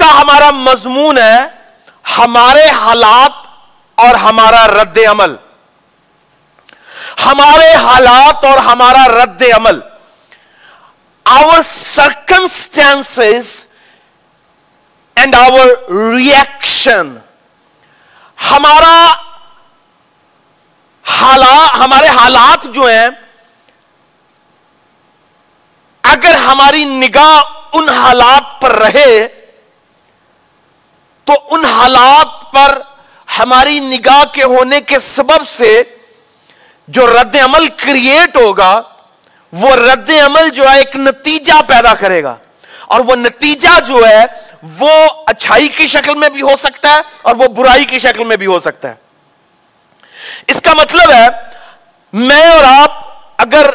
کا ہمارا مضمون ہے ہمارے حالات اور ہمارا رد عمل۔ ہمارے حالات اور ہمارا رد عمل۔ Our circumstance and our reaction ہمارا حالات ہمارے حالات جو ہیں، اگر ہماری نگاہ ان حالات پر رہے تو ان حالات پر ہماری نگاہ کے ہونے کے سبب سے جو رد عمل کریٹ ہوگا، وہ رد عمل جو ہے ایک نتیجہ پیدا کرے گا۔ اور وہ نتیجہ جو ہے، وہ اچھائی کی شکل میں بھی ہو سکتا ہے اور وہ برائی کی شکل میں بھی ہو سکتا ہے۔ اس کا مطلب ہے، میں اور آپ اگر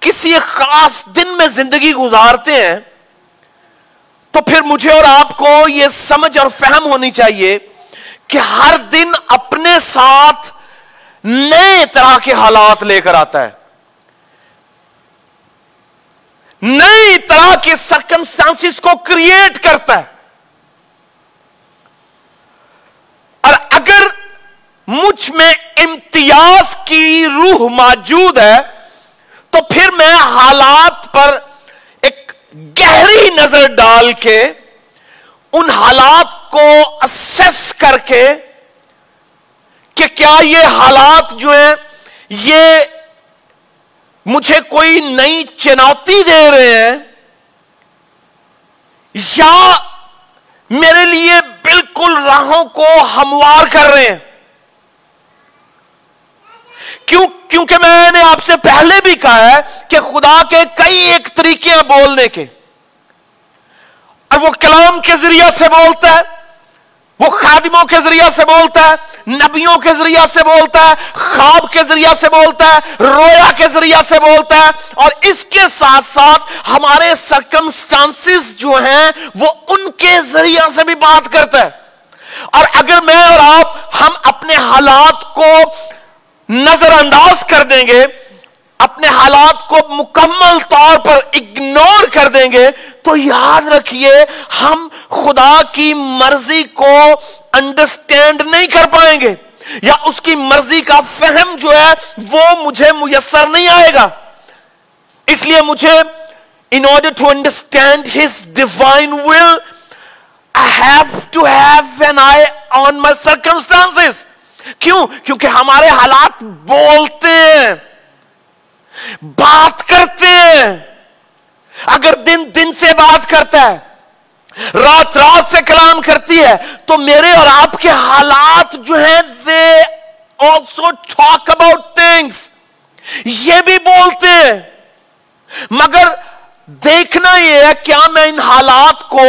کسی خاص دن میں زندگی گزارتے ہیں تو پھر مجھے اور آپ کو یہ سمجھ اور فہم ہونی چاہیے کہ ہر دن اپنے ساتھ نئے طرح کے حالات لے کر آتا ہے۔ نئی طرح کے سرکمسٹانس کو کریٹ کرتا ہے۔ اور اگر مجھ میں امتیاز کی روح موجود ہے تو پھر میں حالات پر ایک گہری نظر ڈال کے ان حالات کو اسس کر کے کہ کیا یہ حالات جو ہیں، یہ مجھے کوئی نئی چنوتی دے رہے ہیں یا میرے لیے بالکل راہوں کو ہموار کر رہے ہیں۔ کیوں، کیونکہ میں نے آپ سے پہلے بھی کہا ہے کہ خدا کے کئی ایک طریقے ہیں بولنے کے۔ اور وہ کلام کے ذریعہ سے بولتا ہے، وہ خادموں کے ذریعہ سے بولتا ہے، نبیوں کے ذریعہ سے بولتا ہے، خواب کے ذریعہ سے بولتا ہے، رویا کے ذریعہ سے بولتا ہے۔ اور اس کے ساتھ ساتھ ہمارے سرکمسٹانس جو ہیں، وہ ان کے ذریعہ سے بھی بات کرتا ہے۔ اور اگر میں اور آپ ہم اپنے حالات کو نظر انداز کر دیں گے، اپنے حالات کو مکمل طور پر اگنور کر دیں گے تو یاد رکھیے، ہم خدا کی مرضی کو انڈرسٹینڈ نہیں کر پائیں گے، یا اس کی مرضی کا فہم جو ہے، وہ مجھے میسر نہیں آئے گا۔ اس لیے مجھے in order to understand his divine will I have to have an eye on my circumstances کیوں؟ کیونکہ ہمارے حالات بولتے ہیں، بات کرتے ہیں۔ اگر دن دن سے بات کرتا ہے، رات رات سے کلام کرتی ہے، تو میرے اور آپ کے حالات جو ہیں they also talk about things یہ بھی بولتے ہیں۔ مگر دیکھنا یہ ہے، کیا میں ان حالات کو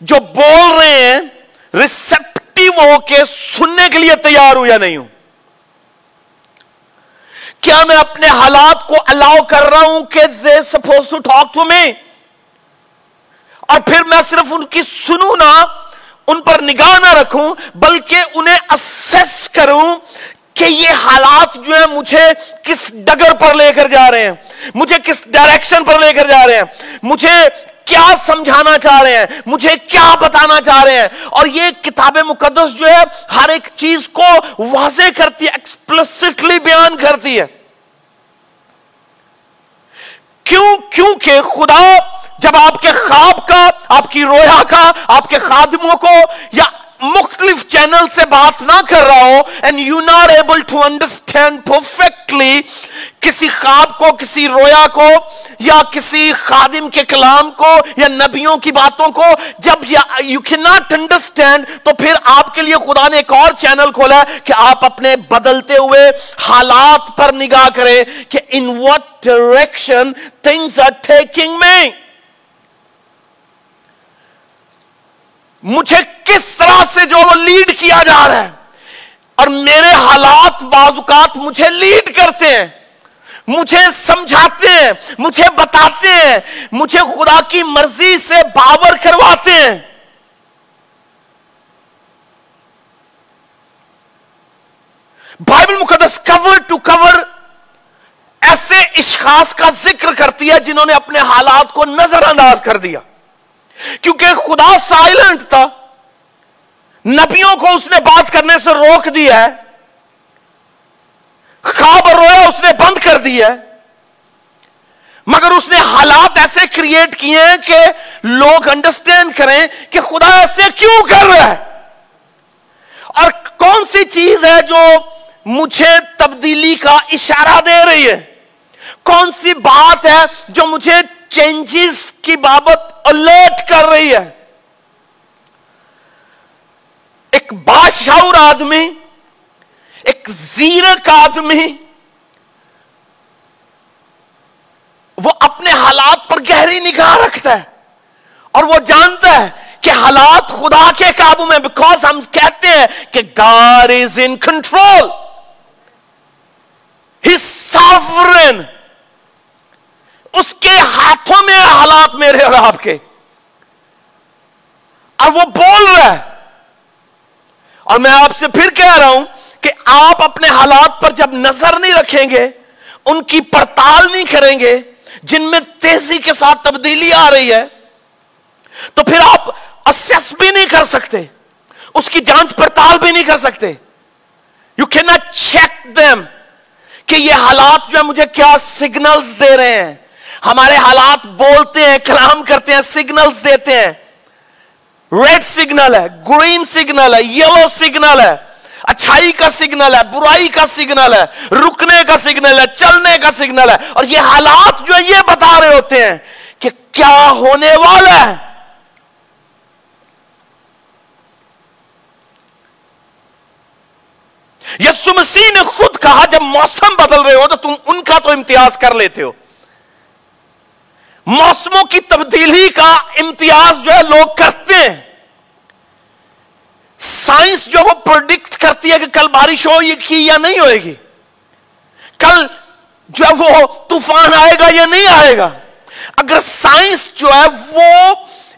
جو بول رہے ہیں ریسپٹیو ہو کے سننے کے لیے تیار ہوں یا نہیں ہوں؟ کیا میں اپنے حالات کو الاؤ کر رہا ہوں کہ they suppose to talk to me اور پھر میں صرف ان کی سنوں نہ ان پر نگاہ نہ رکھوں، بلکہ انہیں اسیس کروں کہ یہ حالات جو ہیں مجھے کس ڈگر پر لے کر جا رہے ہیں، مجھے کس ڈائریکشن پر لے کر جا رہے ہیں، مجھے کیا سمجھانا چاہ رہے ہیں؟ مجھے کیا بتانا چاہ رہے ہیں؟ اور یہ کتاب مقدس جو ہے، ہر ایک چیز کو واضح کرتی ہے ایکسپلسٹلی بیان کرتی ہے۔ کیوں؟ کیونکہ خدا جب آپ کے خواب کا، آپ کی رویا کا، آپ کے خادموں کو یا مختلف چینل سے بات نہ کر رہا ہو and you not able to understand perfectly کسی خواب کو، کسی رویا کو یا کسی خادم کے کلام کو یا نبیوں کی باتوں کو، جب یو کی ناٹ انڈرسٹینڈ تو پھر آپ کے لیے خدا نے ایک اور چینل کھولا کہ آپ اپنے بدلتے ہوئے حالات پر نگاہ کریں کہ in what direction things are taking میں مجھے کس طرح سے جو وہ لیڈ کیا جا رہا ہے؟ اور میرے حالات بازوقات مجھے لیڈ کرتے ہیں، مجھے سمجھاتے ہیں، مجھے بتاتے ہیں، مجھے خدا کی مرضی سے باور کرواتے ہیں۔ بائبل مقدس کور ٹو کور ایسے اشخاص کا ذکر کرتی ہے جنہوں نے اپنے حالات کو نظر انداز کر دیا۔ کیونکہ خدا سائلنٹ تھا۔ نبیوں کو اس نے بات کرنے سے روک دیا ہے۔ خواب رویا اس نے بند کر دیا ہے۔ مگر اس نے حالات ایسے کریٹ کیے ہیں کہ لوگ انڈرسٹینڈ کریں کہ خدا ایسے کیوں کر رہا ہے۔ اور کون سی چیز ہے جو مجھے تبدیلی کا اشارہ دے رہی ہے؟ کون سی بات ہے جو مجھے چینجز کی بابت الرٹ کر رہی ہے؟ ایک بادشاہ آدمی، ایک زیرک آدمی، وہ اپنے حالات پر گہری نگاہ رکھتا ہے اور وہ جانتا ہے کہ حالات خدا کے قابو میں بیکاز ہم کہتے ہیں کہ گاڈ از ان کنٹرول سافرن اس کے ہاتھوں میں حالات میرے اور آپ کے۔ اور وہ بول رہا ہے اور میں آپ سے پھر کہہ رہا ہوں کہ آپ اپنے حالات پر جب نظر نہیں رکھیں گے، ان کی پڑتال نہیں کریں گے جن میں تیزی کے ساتھ تبدیلی آ رہی ہے، تو پھر آپ اسیس بھی نہیں کر سکتے، اس کی جانچ پڑتال بھی نہیں کر سکتے۔ You can not check them کہ یہ حالات جو ہے مجھے کیا سگنلز دے رہے ہیں۔ ہمارے حالات بولتے ہیں، کلام کرتے ہیں سگنلز دیتے ہیں۔ ریڈ سگنل ہے گرین سگنل ہے یلو سگنل ہے اچھائی کا سگنل ہے برائی کا سگنل ہے رکنے کا سگنل ہے چلنے کا سگنل ہے اور یہ حالات جو یہ بتا رہے ہوتے ہیں کہ کیا ہونے والا ہے یسو مسیح نے خود کہا جب موسم بدل رہے ہو تو تم ان کا تو امتیاز کر لیتے ہو موسموں کی تبدیلی کا امتیاز جو ہے لوگ کرتے ہیں۔ سائنس جو وہ پروڈکٹ کرتی ہے کہ کل بارش ہو یہ یا نہیں ہوئے گی۔ کل جو ہے وہ طوفان آئے گا یا نہیں آئے گا۔ اگر سائنس جو ہے وہ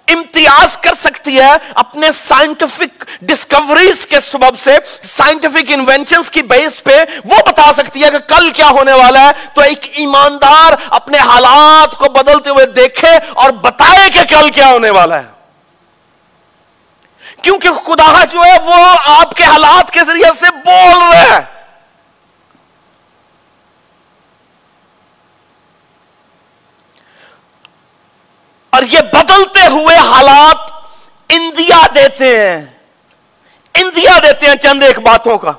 امتیاز کر سکتی ہے اپنے سائنٹیفک ڈسکوریز کے سبب سے سائنٹیفک انوینشنز کی بیس پہ وہ بتا سکتی ہے کہ کل کیا ہونے والا ہے۔ تو ایک ایماندار اپنے حالات کو بدلتے ہوئے دیکھے اور بتائے کہ کل کیا ہونے والا ہے۔ کیونکہ خدا جو ہے وہ آپ کے حالات کے ذریعے سے بول رہے ہیں اور یہ بدلتے ہوئے حالات اندیا دیتے ہیں۔ اندیا دیتے ہیں چند ایک باتوں کا۔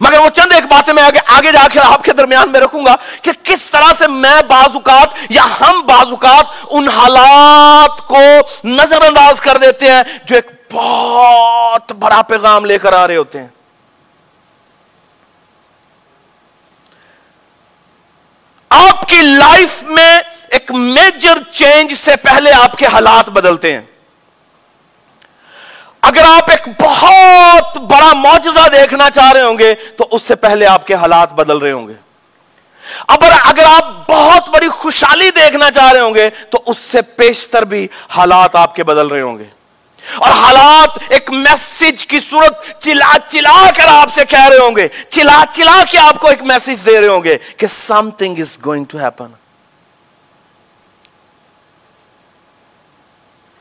مگر وہ چند ایک باتیں میں آگے آگے جا کے آپ کے درمیان میں رکھوں گا کہ کس طرح سے میں بعض اوقات یا ہم بعض اوقات ان حالات کو نظر انداز کر دیتے ہیں جو ایک بہت بڑا پیغام لے کر آ رہے ہوتے ہیں۔ آپ کی لائف میں ایک میجر چینج سے پہلے آپ کے حالات بدلتے ہیں۔ اگر آپ ایک بہت بڑا معجزہ دیکھنا چاہ رہے ہوں گے، تو اس سے پہلے آپ کے حالات بدل رہے ہوں گے۔ اگر آپ بہت بڑی خوشحالی دیکھنا چاہ رہے ہوں گے، تو اس سے پیشتر بھی حالات آپ کے بدل رہے ہوں گے۔ اور حالات ایک میسج کی صورت چلا چلا کر آپ سے کہہ رہے ہوں گے۔ چلا چلا کے آپ کو ایک میسج دے رہے ہوں گے کہ something is going to happen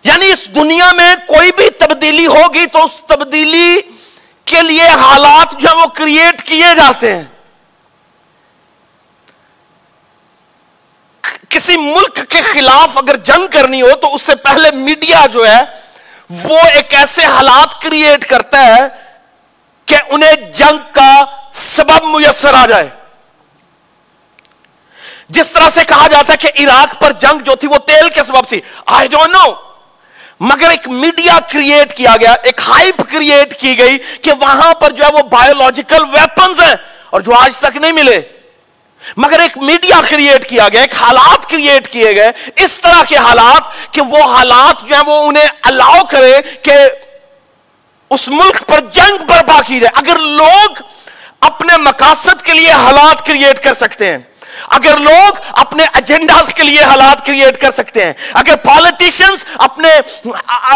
یعنی اس دنیا میں کوئی بھی تبدیلی ہوگی تو اس تبدیلی کے لیے حالات جو وہ کریٹ کیے جاتے ہیں۔ کسی ملک کے خلاف اگر جنگ کرنی ہو تو اس سے پہلے میڈیا جو ہے وہ ایک ایسے حالات کریٹ کرتا ہے کہ انہیں جنگ کا سبب میسر آ جائے۔ جس طرح سے کہا جاتا ہے کہ عراق پر جنگ جو تھی وہ تیل کے سبب تھی۔ آئی ڈونٹ نو مگر ایک میڈیا کریٹ کیا گیا، ایک ہائپ کریٹ کی گئی کہ وہاں پر جو ہے وہ بایولوجیکل ویپنز ہیں اور جو آج تک نہیں ملے۔ مگر ایک میڈیا کریٹ کیا گیا، ایک حالات کریٹ کیے گئے۔ اس طرح کے حالات کہ وہ حالات جو ہیں وہ انہیں الاؤ کرے کہ اس ملک پر جنگ برپا کی جائے۔ اگر لوگ اپنے مقاصد کے لیے حالات کریٹ کر سکتے ہیں اگر لوگ اپنے ایجنڈاز کے لیے حالات کریٹ کر سکتے ہیں، اگر پالیٹیشنز اپنے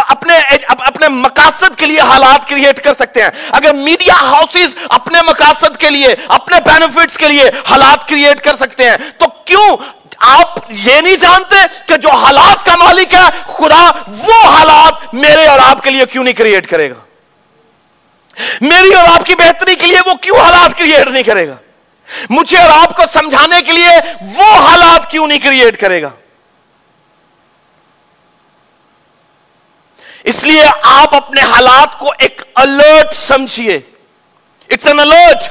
اپنے اپنے مقاصد کے لیے حالات کریٹ کر سکتے ہیں، اگر میڈیا ہاؤسز اپنے مقاصد کے لیے، اپنے بینیفٹس کے لیے حالات کریٹ کر سکتے ہیں، تو کیوں آپ یہ نہیں جانتے کہ جو حالات کا مالک ہے، خدا وہ حالات میرے اور آپ کے لیے کیوں نہیں کریٹ کرے گا؟ میری اور آپ کی بہتری کے لیے وہ کیوں حالات کریٹ نہیں کرے گا؟ مجھے اور آپ کو سمجھانے کے لیے وہ حالات کیوں نہیں کریٹ کرے گا؟ اس لیے آپ اپنے حالات کو ایک الرٹ سمجھیے۔ اٹس این الرٹ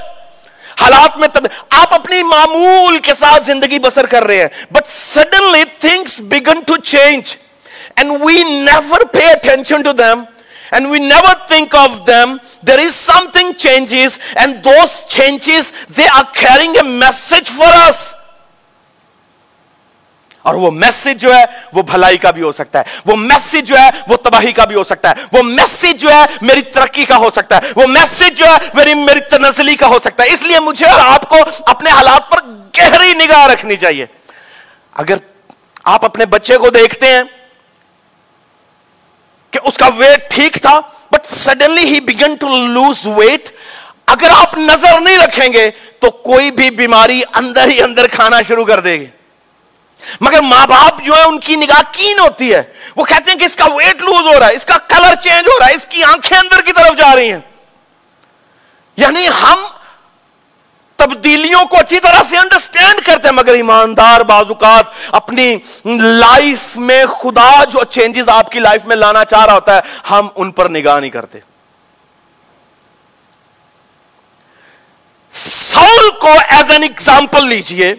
حالات میں تب آپ اپنی معمول کے ساتھ زندگی بسر کر رہے ہیں but suddenly things begin to change and we never pay attention to them and we never think of them there is something changes and those changes they are carrying a message for us اور وہ message جو ہے، وہ بھلائی کا بھی ہو سکتا ہے. وہ میسج جو ہے، وہ تباہی کا بھی ہو سکتا ہے. وہ میسج جو ہے، میری ترقی کا ہو سکتا ہے. وہ میسج جو ہے، میری میری تنزلی کا ہو سکتا ہے. اس لیے مجھے اور آپ کو اپنے حالات پر گہری نگاہ رکھنی چاہیے. اگر آپ اپنے بچے کو دیکھتے ہیں کہ اس کا ویٹ ٹھیک تھا but suddenly he begin to lose weight اگر آپ نظر نہیں رکھیں گے، تو کوئی بھی بیماری اندر ہی اندر کھانا شروع کر دے گی. مگر ماں باپ جو ہے، ان کی نگاہ کین ہوتی ہے. وہ کہتے ہیں کہ اس کا ویٹ لوز ہو رہا ہے، اس کا کلر چینج ہو رہا ہے، اس کی آنکھیں اندر کی طرف جا رہی ہیں. یعنی ہم تبدیلیوں کو اچھی طرح سے انڈرسٹینڈ کرتے ہیں، مگر ایماندار بازوقات اپنی لائف میں خدا جو چینجز آپ کی لائف میں لانا چاہ رہا ہوتا ہے، ہم ان پر نگاہ نہیں کرتے۔ سول کو ایز این ایگزامپل لیجیے۔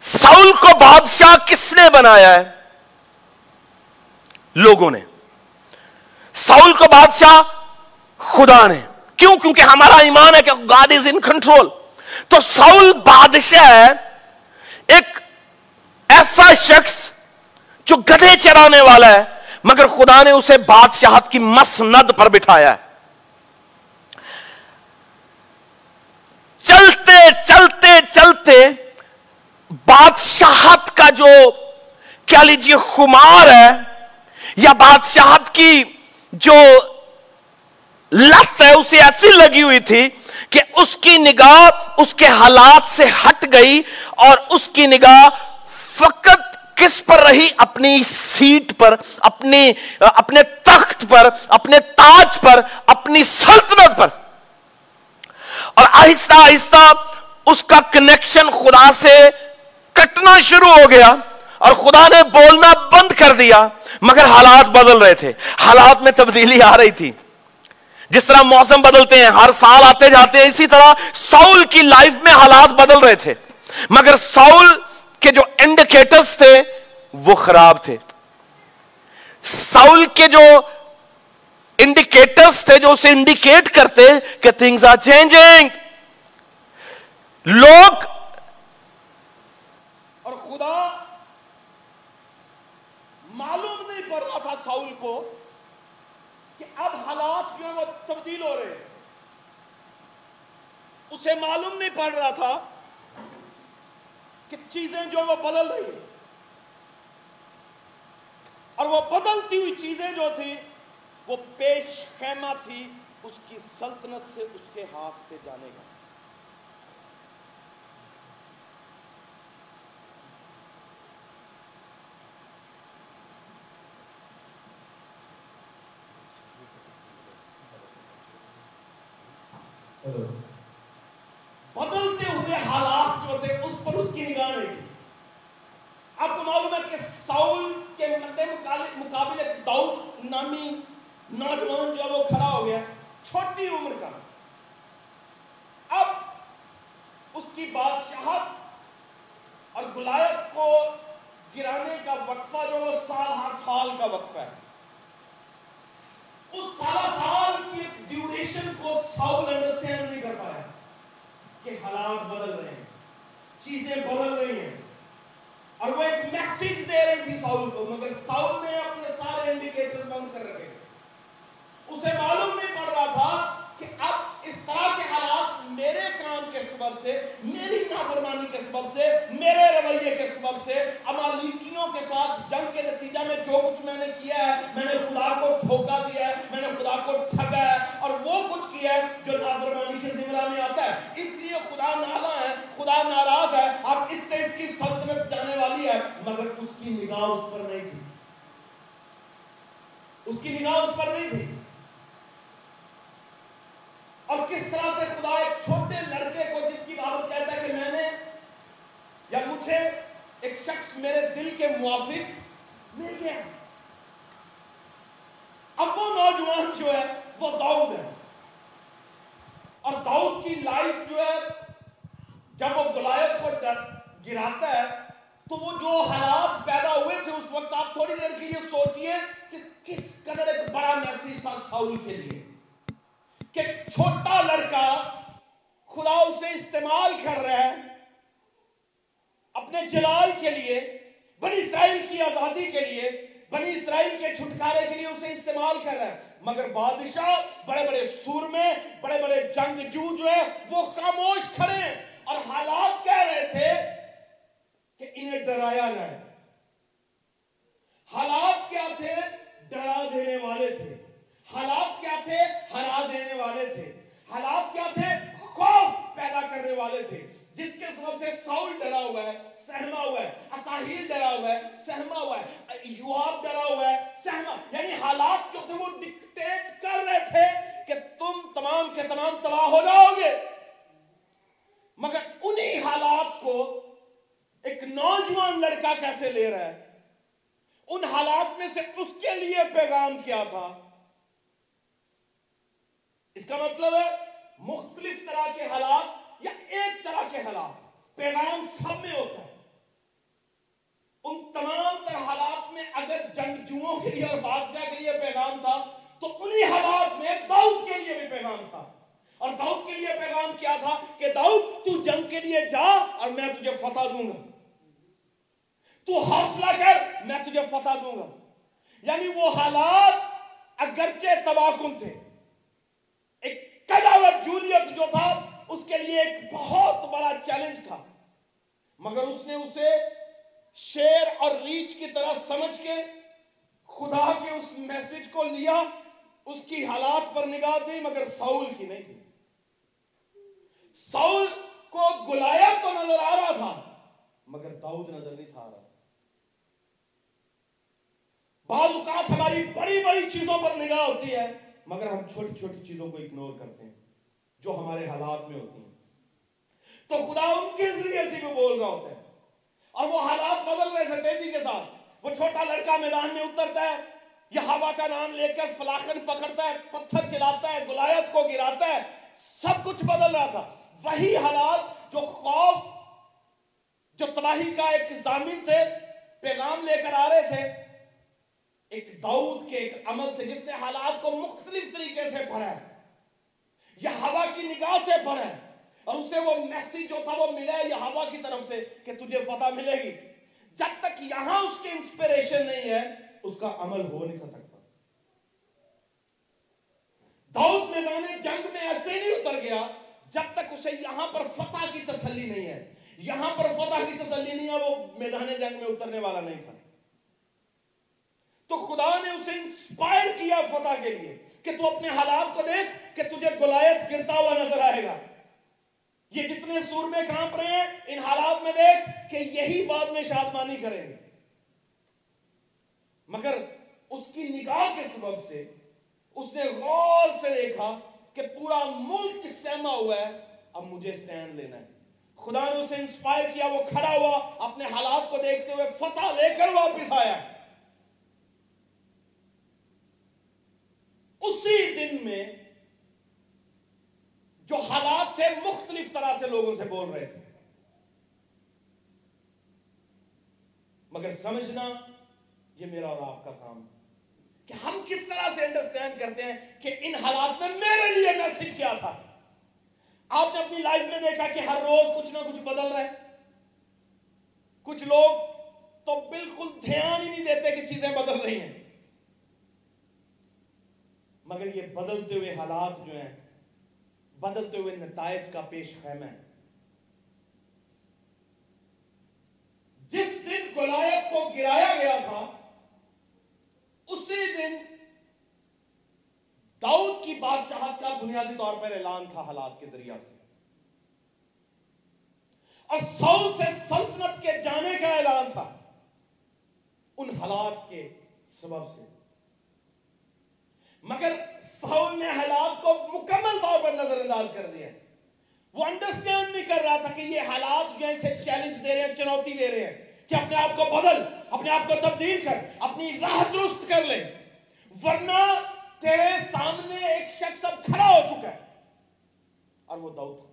سول کو بادشاہ کس نے بنایا ہے؟ لوگوں نے۔ سول کو بادشاہ خدا نے۔ کیوں؟ کیونکہ ہمارا ایمان ہے کہ گاڈ از ان کنٹرول تو سول بادشاہ ہے ایک ایسا شخص جو گدے چرانے والا ہے، مگر خدا نے اسے بادشاہت کی مسند پر بٹھایا ہے۔ چلتے چلتے چلتے بادشاہت کا جو کیا لیجیے خمار ہے، یا بادشاہت کی جو لت ہے، اسے ایسی لگی ہوئی تھی کہ اس کی نگاہ اس کے حالات سے ہٹ گئی اور اس کی نگاہ فقط کس پر رہی؟ اپنی سیٹ پر، اپنی، اپنے تخت پر، اپنے تاج پر، اپنی سلطنت پر۔ اور آہستہ آہستہ اس کا کنیکشن خدا سے کٹنا شروع ہو گیا اور خدا نے بولنا بند کر دیا، مگر حالات بدل رہے تھے۔ حالات میں تبدیلی آ رہی تھی۔ جس طرح موسم بدلتے ہیں، ہر سال آتے جاتے ہیں، اسی طرح سول کی لائف میں حالات بدل رہے تھے۔ مگر سول کے جو انڈیکیٹرز تھے، وہ خراب تھے۔ سول کے جو انڈیکیٹرز تھے، جو اسے انڈیکیٹ کرتے کہ تھنگز آر چینجنگ لوگ اور خدا معلوم نہیں پڑ رہا تھا سول کو اب حالات جو ہیں وہ تبدیل ہو رہے ہیں۔ اسے معلوم نہیں پڑ رہا تھا کہ چیزیں جو وہ بدل رہی ہیں۔ اور وہ بدلتی ہوئی چیزیں جو تھی وہ پیش خیمہ تھی، اس کی سلطنت سے اس کے ہاتھ سے جانے گا بدلتے ہوئے حالات جو تھے اس پر اس کی نگاہ نہیں تھی آپ کو معلوم ہے کہ ساؤل کے مقابلے داؤد نامی نوجوان جو وہ کھڑا ہو گیا چھوٹی عمر کا اب اس کی بادشاہت اور گلایت کو گرانے کا وقفہ جو وہ سال ہر سال کا وقفہ ہے اس سالہ سال کی ڈیوریشن کو ساؤل انڈرسٹینڈ نہیں کر پایا کہ حالات بدل رہے ہیں چیزیں بدل رہی ہیں اور وہ ایک میسیج دے رہی تھی ساؤل کو مگر ساؤل نے اپنے سارے انڈیکیٹر بند کر رکھے اسے معلوم نہیں پڑ رہا تھا کہ اب اس طرح کے حالات میرے کام کے سبب سے میری نافرمانی جو کچھ میں نے کیا ہے میں نے خدا کو دھوکا دیا ہے میں نے خدا کو ٹھگا ہے اور وہ کچھ کیا ہے جو نافرمانی کے زمرہ میں آتا ہے اس لیے خدا نالا ہے خدا ناراض ہے اب اس سے اس کی سلطنت جانے والی ہے مگر اس کی نگاہ اس پر نہیں تھی اس کی نگاہ اس پر نہیں تھی اور کس طرح سے خدا ایک چھوٹے لڑکے کو جس کی بابت کہتا ہے کہ میں نے یا مجھے ایک شخص میرے دل کے موافق مل گیا اب وہ نوجوان جو ہے، وہ داؤد ہے۔ اور داؤد کی لائف جو ہے، جب وہ گلایت کو گراتا ہے، تو وہ جو حالات پیدا ہوئے تھے اس وقت، آپ تھوڑی دیر کے لیے سوچئے کہ کس قدر ایک بڑا میسیج تھا ساؤل کے لیے۔ کہ چھوٹا لڑکا خدا اسے استعمال کر رہا ہے اپنے جلال کے لیے، بنی اسرائیل کی آزادی کے لیے، بنی اسرائیل کے چھٹکارے کے لیے اسے استعمال کر رہا ہے مگر بادشاہ بڑے بڑے سور میں، بڑے بڑے جنگ جو جو ہے، وہ خاموش کھڑے ہیں اور حالات کہہ رہے تھے کہ انہیں ڈرایا جائے۔ حالات کیا تھے؟ ڈرا دینے والے تھے۔ حالات کیا تھے؟ ہرا دینے والے تھے۔ حالات کیا تھے؟ خوف پیدا کرنے والے تھے۔ جس کے سبب سے ساؤل ڈرا ہوا ہے، سہما ہوا ہے، اساہیل ڈرا ہوا ہے، سہما ہوا ہے یواب ڈرا ہوا ہے، سہما یعنی حالات جو تھے وہ ڈکٹیٹ کر رہے تھے کہ تم تمام کے تمام تباہ ہو جاؤ گے۔ مگر انہی حالات کو ایک نوجوان لڑکا کیسے لے رہا ہے؟ ان حالات میں سے اس کے لیے پیغام کیا تھا؟ اس کا مطلب ہے مختلف طرح کے حالات یا ایک طرح کے حالات پیغام سب میں ہوتا ہے۔ ان تمام تر حالات میں اگر جنگجوؤں کے لیے اور بادشاہ کے لیے پیغام تھا، تو انہی حالات میں داؤد کے لیے بھی پیغام تھا۔ اور داؤد کے لیے پیغام کیا تھا کہ داؤد، تو جنگ کے لیے جا اور میں تجھے فتح دوں گا۔ تو حوصلہ کر، میں تجھے فتح دوں گا۔ یعنی وہ حالات اگرچہ تباکن تھے ایک کداوت جولیت جو تھا اس کے لیے ایک بہت بڑا چیلنج تھا مگر اس نے اسے شیر اور ریچ کی طرح سمجھ کے خدا کے اس میسج کو لیا، اس کی حالات پر نگاہ دی، مگر ساؤل کی نہیں تھی۔ ساؤل کو گلایا تو نظر آ رہا تھا، مگر داؤد نظر نہیں تھا آ رہا۔ بعض اوقات ہماری بڑی بڑی چیزوں پر نگاہ ہوتی ہے، مگر ہم چھوٹی چھوٹی چیزوں کو اگنور کرتے ہیں، جو ہمارے حالات میں ہوتی ہیں۔ تو خدا ان کے ذریعے سے بھی بول رہا ہوتا ہے۔ اور وہ حالات بدل رہے تھے تیزی کے ساتھ۔ وہ چھوٹا لڑکا میدان میں اترتا ہے یہ ہوا کا نام لے کر فلاخن پکڑتا ہے، پتھر چلاتا ہے، گلایت کو گراتا ہے۔ سب کچھ بدل رہا تھا۔ وہی حالات جو خوف، جو تباہی کا ایک ضامن تھے، پیغام لے کر آ رہے تھے۔ ایک داؤد کے ایک عمل سے جس نے حالات کو مختلف طریقے سے پڑھا ہے یہ ہوا کی نگاہ سے پڑھا ہے۔ اور اسے وہ میسیج جو تھا وہ ملا ہے یہ ہوا کی طرف سے کہ تجھے فتح ملے گی۔ جب تک یہاں اس کی انسپریشن نہیں ہے، اس کا عمل ہو نہیں سکتا۔ داؤد میدان جنگ میں ایسے نہیں اتر گیا جب تک اسے یہاں پر فتح کی تسلی نہیں ہے۔ یہاں پر فتح کی تسلی نہیں ہے، وہ میدان جنگ میں اترنے والا نہیں تھا۔ تو خدا نے اسے انسپائر کیا فتح کے لیے کہ تو اپنے حالات کو دیکھ کہ تجھے گلایت گرتا ہوا نظر آئے گا۔ یہ جتنے سور میں کانپ رہے ہیں؟ ان حالات میں دیکھ کہ یہی بعد میں شادمانی کریں گے۔ مگر اس کی نگاہ کے سبب سے اس نے غور سے دیکھا کہ پورا ملک سہما ہوا ہے۔ اب مجھے سٹینڈ لینا ہے۔ خدا نے اسے انسپائر کیا، وہ کھڑا ہوا اپنے حالات کو دیکھتے ہوئے فتح لے کر واپس آیا۔ اسی دن میں جو حالات تھے مختلف طرح سے لوگوں سے بول رہے تھے۔ مگر سمجھنا یہ میرا اور آپ کا کام کہ ہم کس طرح سے انڈرسٹینڈ کرتے ہیں کہ ان حالات میں میرے لیے میسج کیا تھا۔ آپ نے اپنی لائف میں دیکھا کہ ہر روز کچھ نہ کچھ بدل رہا ہے۔ کچھ لوگ تو بالکل دھیان ہی نہیں دیتے کہ چیزیں بدل رہی ہیں۔ مگر یہ بدلتے ہوئے حالات جو ہیں بدلتے ہوئے نتائج کا پیش خیمہ ہے۔ جس دن گلایت کو گرایا گیا تھا، اسی دن داؤد کی بادشاہت کا بنیادی طور پر اعلان تھا حالات کے ذریعہ سے۔ اور سعود سے سلطنت کے جانے کا اعلان تھا ان حالات کے سبب سے۔ مگر سعود نے حالات کو مکمل طور پر نظر انداز کر دیا وہ انڈرسٹینڈ نہیں کر رہا تھا کہ یہ حالات جو ہیں اسے چیلنج دے رہے ہیں، چنوتی دے رہے ہیں کہ اپنے آپ کو بدل، اپنے آپ کو تبدیل کر، اپنی راہ درست کر لے۔ ورنہ تیرے سامنے ایک شخص اب کھڑا ہو چکا ہے اور وہ دعوت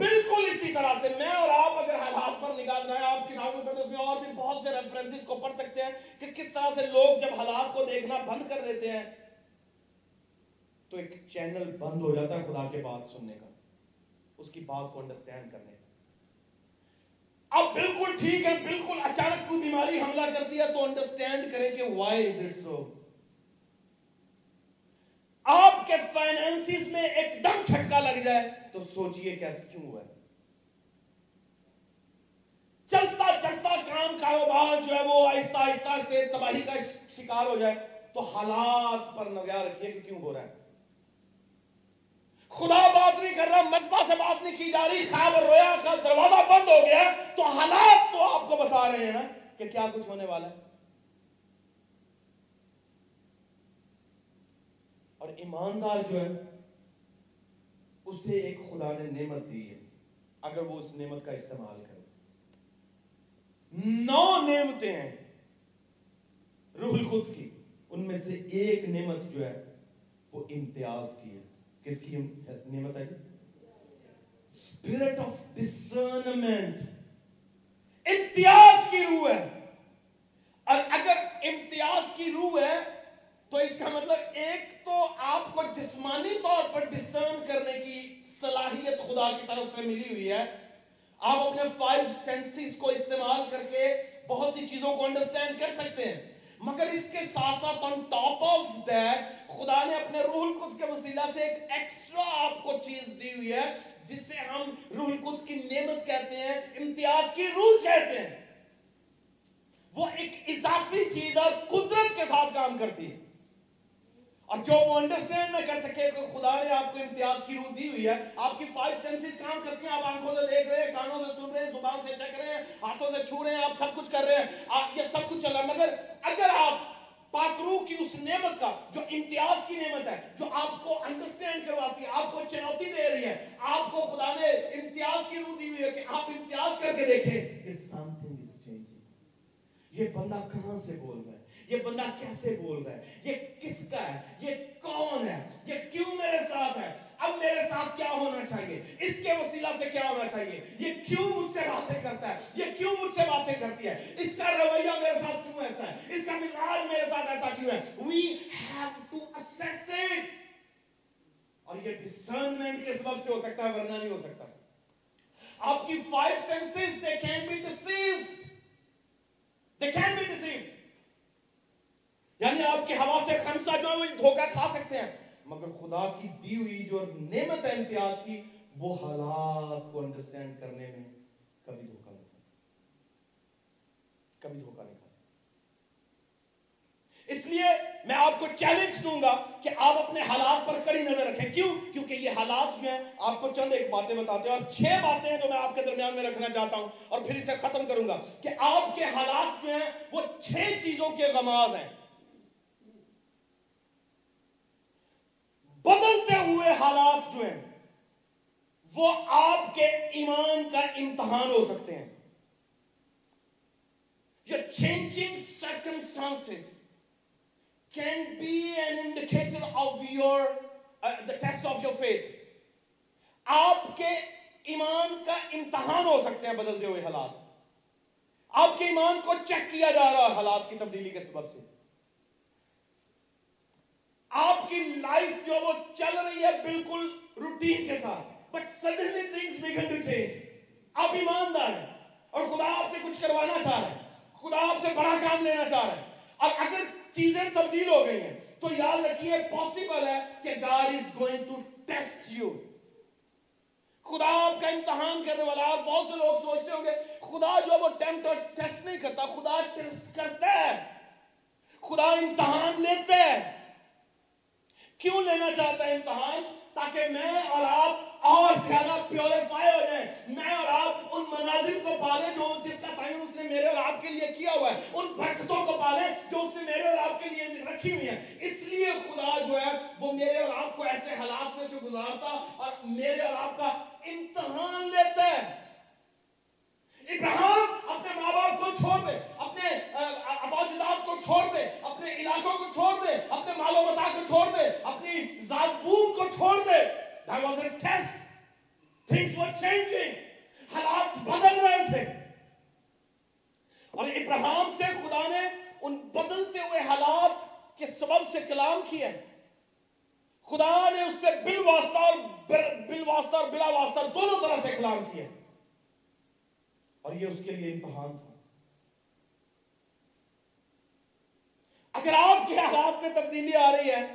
بالکل اسی طرح سے میں اور آپ اگر حالات پر نگاہ رہے آپ کتابوں میں اس میں اور بھی بہت سے ریفرنسز کو پڑھ سکتے ہیں کہ کس طرح سے لوگ جب حالات کو دیکھنا بند کر دیتے ہیں، تو ایک چینل بند ہو جاتا ہے خدا کے بات سننے کا، اس کی بات کو انڈرسٹینڈ کرنے کا۔ اب بالکل ٹھیک ہے، بالکل اچانک کوئی بیماری حملہ کرتی ہے تو انڈرسٹینڈ کریں کہ وائی از اٹ سو آپ کے فائنینسز میں ایک دم چھٹکا لگ جائے تو سوچئے کیسے کیوں ہوا ہے؟ چلتا چلتا کام کاروبار جو ہے وہ آہستہ آہستہ سے تباہی کا شکار ہو جائے تو حالات پر نگاہ رکھیے کہ کیوں ہو رہا ہے۔ خدا بات نہیں کر رہا مذبح سے بات نہیں کی جا رہی خواب اور رویا کا دروازہ بند ہو گیا تو حالات تو آپ کو بتا رہے ہیں کہ کیا کچھ ہونے والا ہے۔ اور ایماندار جو ہے، اسے ایک خدا نے نعمت دی ہے، اگر وہ اس نعمت کا استعمال کرے۔ نو نعمتیں ہیں روح القدس کی، ان میں سے ایک نعمت جو ہے، وہ امتیاز کی ہے۔ کس کی نعمت ہے؟ اسپرٹ آف ڈسرنمنٹ امتیاز کی روح ہے۔ اور اگر امتیاز کی روح ہے تو اس کا مطلب ایک تو آپ کو جسمانی طور پر ڈسرن کرنے کی صلاحیت خدا کی طرف سے ملی ہوئی ہے۔ آپ اپنے فائیو سینسز کو استعمال کر کے بہت سی چیزوں کو انڈرسٹینڈ کر سکتے ہیں۔ مگر اس کے ساتھ ساتھ آن ٹاپ آف دیٹ خدا نے اپنے روح القدس کے وسیلہ سے ایک ایکسٹرا آپ کو چیز دی ہوئی ہے، جس سے ہم روح القدس کی نعمت کہتے ہیں، امتیاز کی روح کہتے ہیں۔ وہ ایک اضافی چیز اور قدرت کے ساتھ کام کرتی ہے۔ اور جو وہ انڈرسٹینڈ نہ کر سکے کہ خدا نے آپ کو امتیاز کی روح دی ہوئی ہے۔ آپ کی فائیو سینسز کام کرتی ہیں، آپ آنکھوں سے دیکھ رہے ہیں، کانوں سے سن رہے ہیں، زبان سے چک رہے ہیں، ہاتھوں سے چھو رہے ہیں، آپ سب کچھ کر رہے ہیں۔ آپ، یہ سب کچھ چل رہا ہے۔ مگر اگر آپ پاکرو کی اس نعمت کا، جو امتیاز کی نعمت ہے، جو آپ کو انڈرسٹینڈ کرواتی ہے، آپ کو چنوتی دے رہی ہے، آپ کو خدا نے امتیاز کی روح دی ہوئی ہے کہ آپ امتیاز کر کے دیکھیں۔ کہ something is changing یہ بندہ کہاں سے بول رہا ہے؟ یہ بندہ کیسے بول رہا ہے؟ یہ کس کا ہے؟ یہ کون ہے؟ یہ کیوں میرے ساتھ ہے؟ اب میرے ساتھ کیا ہونا چاہیے؟ اس کے وسیلہ سے کیا ہونا چاہیے؟ یہ کیوں مجھ سے باتیں کرتا ہے؟ یہ کیوں مجھ سے باتیں کرتی ہے؟ اس کا رویہ میرے ساتھ کیوں ایسا ہے؟ اس کا مزاج میرے ساتھ ایسا کیوں ہے؟ We have to assess it. اور یہ discernment کے سبب سے ہو سکتا ہے، ورنہ نہیں ہو سکتا۔ آپ کی five senses they can be deceived. They can be deceive یعنی آپ کے ہوا سے خمسہ جو ہے وہ دھوکہ کھا سکتے ہیں. مگر خدا کی دی ہوئی جو نعمت ہے امتیاز کی، وہ حالات کو انڈرسٹینڈ کرنے میں کبھی دھوکہ نہیں کبھی دھوکہ نہیں اس لیے میں آپ کو چیلنج دوں گا کہ آپ اپنے حالات پر کڑی نظر رکھیں۔ کیوں؟ کیونکہ یہ حالات جو آپ کو چند ایک باتیں بتاتے ہیں اور چھ باتیں ہیں جو میں آپ کے درمیان میں رکھنا چاہتا ہوں اور پھر اسے ختم کروں گا کہ آپ کے حالات جو ہیں وہ چھ چیزوں کے غماز ہیں۔ بدلتے ہوئے حالات جو ہیں وہ آپ کے ایمان کا امتحان ہو سکتے ہیں۔ Your changing circumstances. Can be an indicator of your uh, the test of your faith. آپ کے ایمان کا امتحان ہو سکتے ہیں بدلتے ہوئے حالات آپ کے ایمان کو چیک کیا جا رہا ہے حالات کی تبدیلی کے سبب سے آپ کی لائف جو وہ چل رہی ہے بالکل روٹین کے ساتھ but suddenly things begin to change آپ ایماندار ہیں اور خدا آپ سے کچھ کروانا چاہ رہے ہیں خدا آپ سے بڑا کام لینا چاہ رہے ہیں اور اگر چیزیں تبدیل ہو گئی ہیں۔ تو یاد رکھیے پاسبل ہے کہ God is going to test you خدا آپ کا امتحان کرنے والا آپ بہت سے لوگ سوچتے ہوں گے، خدا جو وہ ٹیمپٹ اور ٹیسٹ نہیں کرتا۔ خدا ٹیسٹ کرتا ہے۔ خدا امتحان لیتے ہے۔ کیوں لینا چاہتا ہے امتحان؟ تاکہ میں اور آپ اور زیادہ پیوریفائی ہو جائیں میں اور آپ ان مناظر کو پالیں جو جس کا تعین اس نے میرے اور آپ کے لیے کیا ہوا ہے۔ ان برکتوں کو پالیں جو اس نے میرے اور آپ کے لیے رکھی ہوئی ہیں۔ اس لیے خدا جو ہے وہ میرے اور آپ کو ایسے حالات میں سے گزارتا اور میرے اور آپ کا امتحان لیتا ہے۔ ابراہم اپنے ماں باپ کو چھوڑ دے، اپنے اباجداد کو چھوڑ دے، اپنے علاقوں کو چھوڑ دے، اپنے مال و متا کو چھوڑ دے، اپنی ذات بوم کو چھوڑ دے۔ That was a test. Things were changing. حالات بدل رہے تھے۔ اور ابراہم سے خدا نے ان بدلتے ہوئے حالات کے سبب سے کلام کیا۔ ہے خدا نے اس سے بل واسطہ اور بل واسطہ اور بلا واسطہ دونوں طرح سے کلام کیا۔ ہے اور یہ اس کے لیے امتحان تھا۔ اگر آپ کے حالات میں تبدیلی آ رہی ہے،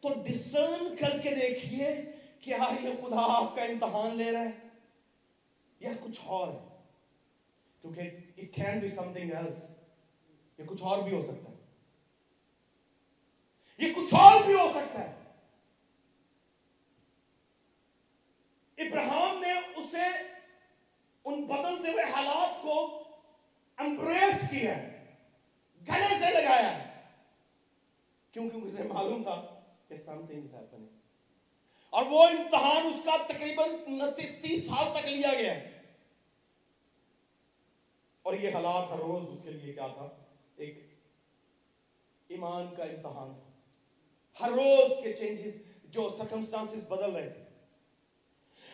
تو ڈسرن کر کے دیکھیے کہ یہ خدا آپ کا امتحان لے رہا ہے یا کچھ اور ہے۔ کیونکہ it can be something else یہ کچھ اور بھی ہو سکتا ہے۔ یہ کچھ اور بھی ہو سکتا ہے۔ ابراہم ان بدلتے ہوئے حالات کو امبریس کیا گلے سے لگایا کیونکہ اسے معلوم تھا کہ سم تھنگز ہیپننگ اور وہ امتحان اس کا تقریباً انتیس تیس سال تک لیا گیا اور یہ حالات ہر روز اس کے لیے کیا تھا؟ ایک ایمان کا امتحان تھا۔ ہر روز کے چینجز جو سرکمسٹانسز بدل رہے تھے۔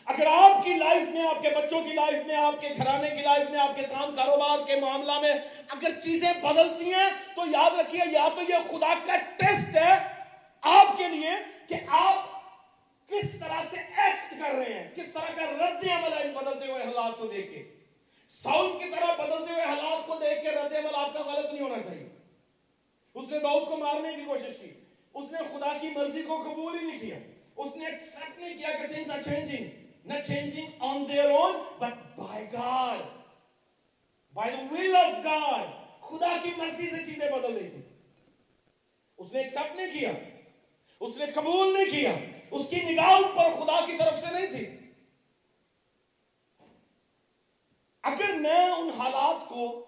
اگر آپ کی لائف میں، آپ کے بچوں کی لائف میں، آپ کے گھرانے کی لائف میں، آپ کے کام کاروبار کے معاملہ میں اگر چیزیں بدلتی ہیں، تو یاد رکھیے، یا تو یہ خدا کا ٹیسٹ ہے آپ کے لیے کہ آپ کس طرح سے ایکٹ کر رہے ہیں، کس طرح کا رد عمل ہے ان بدلتے ہوئے حالات کو دیکھ کے۔ ساؤل کی طرح بدلتے ہوئے حالات کو دیکھ کے رد عمل آپ کا غلط نہیں ہونا چاہیے۔ اس نے داؤد کو مارنے کی کوشش کی، اس نے خدا کی مرضی کو قبول ہی نہیں کیا۔ اس نے ایکسپٹ نہیں کیا کہ things are changing not changing on their own but by God. By the will of God. خدا کی مرضی سے چیزیں بدل رہی تھی اس نے ایکسپٹ نہیں کیا. اس نے قبول نہیں کیا. اس کی نگاہ پر خدا کی طرف سے نہیں تھی. اگر میں ان حالات کو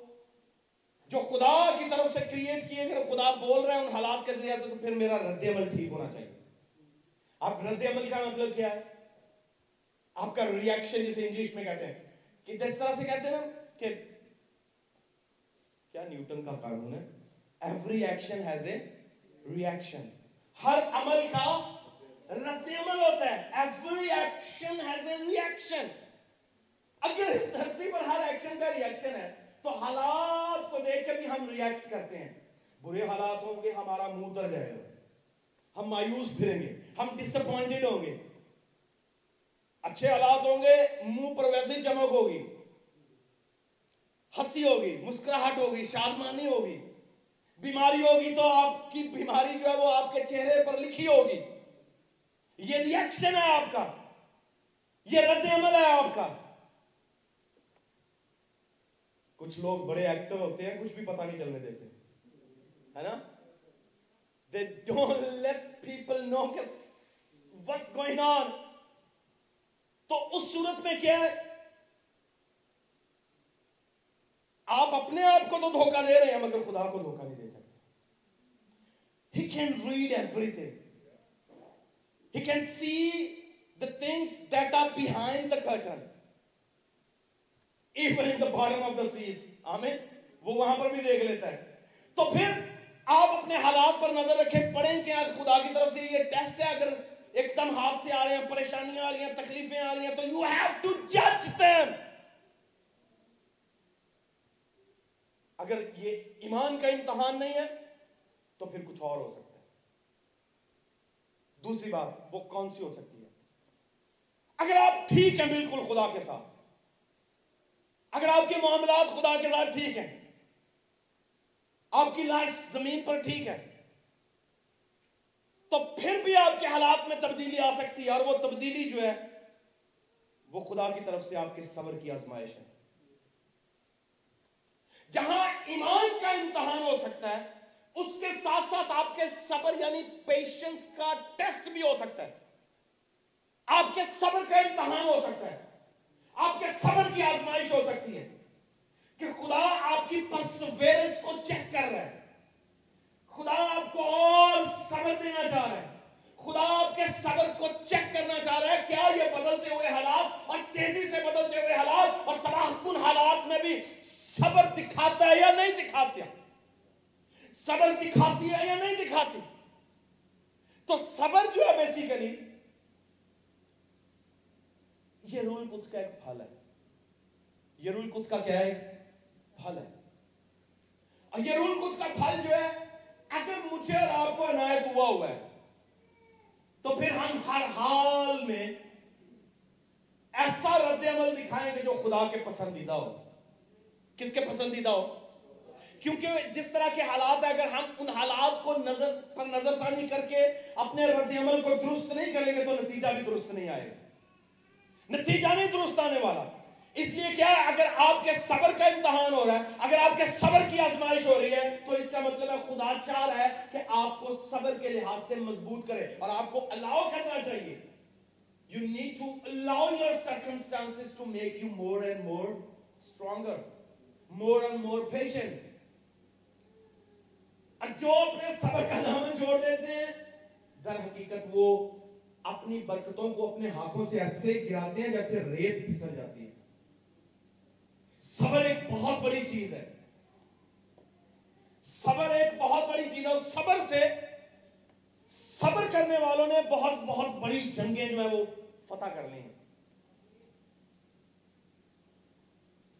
جو خدا کی طرف سے کریٹ کیے، اگر خدا بول رہے ہیں ان حالات کے ذریعے سے، تو پھر میرا رد عمل ٹھیک ہونا چاہیے. اب رد عمل کا مطلب کیا ہے؟ آپ کا ریاکشن جسے انگلش میں کہتے ہیں۔ کہ جس طرح سے کہتے ہیں کہ کیا نیوٹن کا قانون ہے؟ Every action has a reaction ہر عمل کا رد عمل ہوتا ہے۔ Every action has a reaction اگر اس دھرتی پر ہر ایکشن کا ریاکشن ہے، تو حالات کو دیکھ کے بھی ہم ریاکٹ کرتے ہیں۔ برے حالات ہوں گے، ہمارا منہ در جائے گا۔ ہم مایوس پھریں گے، ہم ڈس اپوائنٹڈ ہوں گے۔ اچھے حالات ہوں گے، منہ پر ویسے ہی چمک ہوگی۔ ہنسی ہوگی، مسکراہٹ ہوگی، شادمانی ہوگی۔ بیماری ہوگی تو آپ کی بیماری جو ہے وہ آپ کے چہرے پر لکھی ہوگی۔ یہ ریئیکشن ہے آپ کا۔ یہ رد عمل ہے آپ کا۔ کچھ لوگ بڑے ایکٹر ہوتے ہیں، کچھ بھی پتہ نہیں چلنے دیتے۔ ہے نا؟ They don't let people know what's going on تو اس صورت میں کیا ہے؟ آپ اپنے آپ کو تو دھوکہ دے رہے ہیں، مگر خدا کو دھوکہ نہیں دے سکتے۔ He can read everything. He can see the things that are behind the curtain. Even in the bottom of the seas. آمین وہ وہاں پر بھی دیکھ لیتا ہے۔ تو پھر آپ اپنے حالات پر نظر رکھیں، پڑھیں کہ خدا کی طرف سے یہ ٹیسٹ ہے، اگر ایک دم ہاتھ سے آ رہے ہیں، پریشانیاں آ رہی ہیں، تکلیفیں آ رہی ہیں، تو یو ہیو ٹو جج دیم اگر یہ ایمان کا امتحان نہیں ہے، تو پھر کچھ اور ہو سکتا ہے۔ دوسری بات، وہ کون سی ہو سکتی ہے؟ اگر آپ ٹھیک ہیں بالکل خدا کے ساتھ، اگر آپ کے معاملات خدا کے ساتھ ٹھیک ہیں، آپ کی لائف زمین پر ٹھیک ہے تو پھر بھی آپ کے حالات میں تبدیلی آ سکتی ہے اور وہ تبدیلی جو ہے، وہ خدا کی طرف سے آپ کے صبر کی آزمائش ہے۔ جہاں ایمان کا امتحان ہو سکتا ہے، اس کے ساتھ ساتھ آپ کے صبر یعنی پیشنس کا ٹیسٹ بھی ہو سکتا ہے۔ آپ کے صبر کا امتحان ہو سکتا ہے۔ آپ کے صبر کی آزمائش ہو سکتی ہے کہ خدا آپ کی پرسویرنس کو چیک کر رہا ہے۔ خدا آپ کو اور صبر دینا چاہ رہا ہے۔ خدا آپ کے صبر کو چیک کرنا چاہ رہا ہے، کیا یہ بدلتے ہوئے حالات اور تیزی سے بدلتے ہوئے حالات اور تباہ کن حالات میں بھی صبر دکھاتا ہے یا نہیں دکھاتا؟ صبر دکھاتی ہے یا نہیں دکھاتی؟ تو صبر جو ہے بیسیکلی یہ رول کچھ کا ایک پھل ہے۔ یہ رول کچھ کا کیا ہے؟ پھل ہے۔ اور یہ رول کچھ کا پھل جو ہے اگر مجھے اور آپ کو عنایت ہوا ہوا ہے، تو پھر ہم ہر حال میں ایسا رد عمل دکھائیں گے جو خدا کے پسندیدہ ہو۔ کس کے پسندیدہ ہو؟ کیونکہ جس طرح کے حالات ہیں، اگر ہم ان حالات کو نظر پر نظر ثانی کر کے اپنے رد عمل کو درست نہیں کریں گے، تو نتیجہ بھی درست نہیں آئے گا۔ نتیجہ نہیں درست آنے والا۔ اس لیے کیا ہے؟ اگر آپ کے صبر کا امتحان ہو رہا ہے، اگر آپ کے صبر کی آزمائش ہو رہی ہے، تو اس کا مطلب ہے خدا چاہ رہا ہے کہ آپ کو صبر کے لحاظ سے مضبوط کرے اور آپ کو الاؤ کرنا چاہیے۔ You need to allow your circumstances to make you more and more stronger more and more patient اور جو اپنے صبر کا دامن جوڑ دیتے ہیں، در حقیقت وہ اپنی برکتوں کو اپنے ہاتھوں سے ایسے گراتے ہیں جیسے ریت پھسل جاتی ہے۔ صبر ایک بہت بڑی چیز ہے۔ صبر ایک بہت بڑی چیز ہے اور صبر سے صبر کرنے والوں نے بہت بہت بڑی جنگیں جو ہے وہ فتح کر لی ہیں۔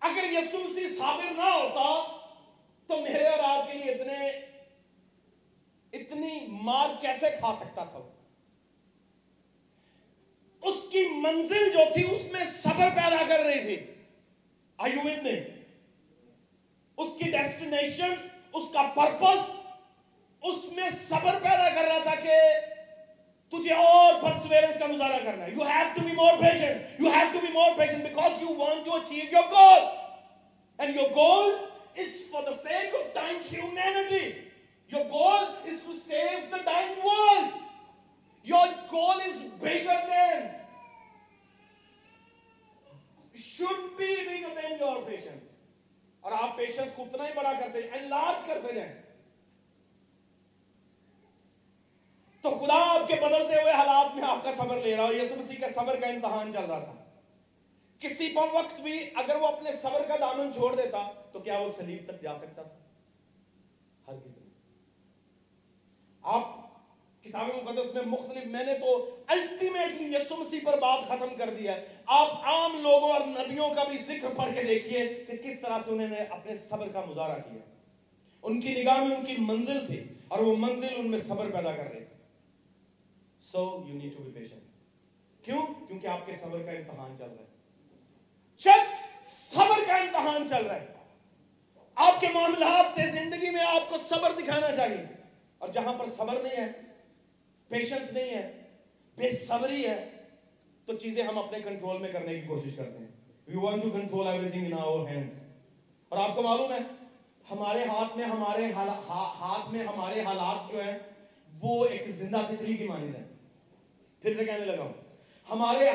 اگر یسوع مسیح صابر نہ ہوتا تو میرے اور آپ کے لیے اتنے اتنی مار کیسے کھا سکتا تھا اس کی منزل جو تھی اس میں صبر پیدا کر رہی تھی۔ آئی ود میں اس کی ڈیسٹینیشن اس کا پرپس اس میں صبر پیدا کر رہا تھا کہ تجھے اور پرسویرنس کا مظاہرہ کرنا ہے you have to be more patient you have to be more patient because you want to achieve your goal and your goal is for the sake of time humanity your goal is to save the time world your goal is bigger then should be bigger than your patience اور آپ patience کو اتنا ہی بڑا کرتے ہیں enlarge کرتے جائیں تو خدا آپ کے بدلتے ہوئے حالات میں آپ کا صبر لے رہا ہو یسو مسیح کا صبر کا امتحان چل رہا تھا۔ کسی پر وقت بھی اگر وہ اپنے صبر کا دامن چھوڑ دیتا تو کیا وہ سلیب تک جا سکتا تھا؟ ہر کسی۔ آپ کتاب مقدس میں مختلف، میں نے تو الٹیمیٹلی یسو مسیح پر بات ختم کر دیا ہے۔ آپ عام لوگوں اور نبیوں کا بھی ذکر پڑھ کے دیکھیے کہ کس طرح سے انہوں نے اپنے صبر کا مظاہرہ کیا۔ ان کی نگاہ میں ان کی منزل تھی اور وہ منزل ان میں صبر پیدا کر رہے۔ تھے so you need to be patient کیوں؟ کیونکہ آپ کے صبر کا امتحان چل رہا ہے۔ چرچ صبر کا امتحان چل رہا ہے۔ آپ کے معاملات سے زندگی میں آپ کو صبر دکھانا چاہیے۔ اور جہاں پر صبر نہیں ہے پیشنس نہیں ہے، بے صبری ہے۔ تو چیزیں ہم اپنے کنٹرول میں کرنے کی کوشش کرتے ہیں۔ We want to control everything in our hands اور آپ کو معلوم ہے، ہمارے ہاتھ میں ہمارے ہاتھ میں ہمارے حالات جو ہیں، وہ ایک زندہ تتلی کی مانند ہے پھر سے کہنے لگا ہوں، ہمارے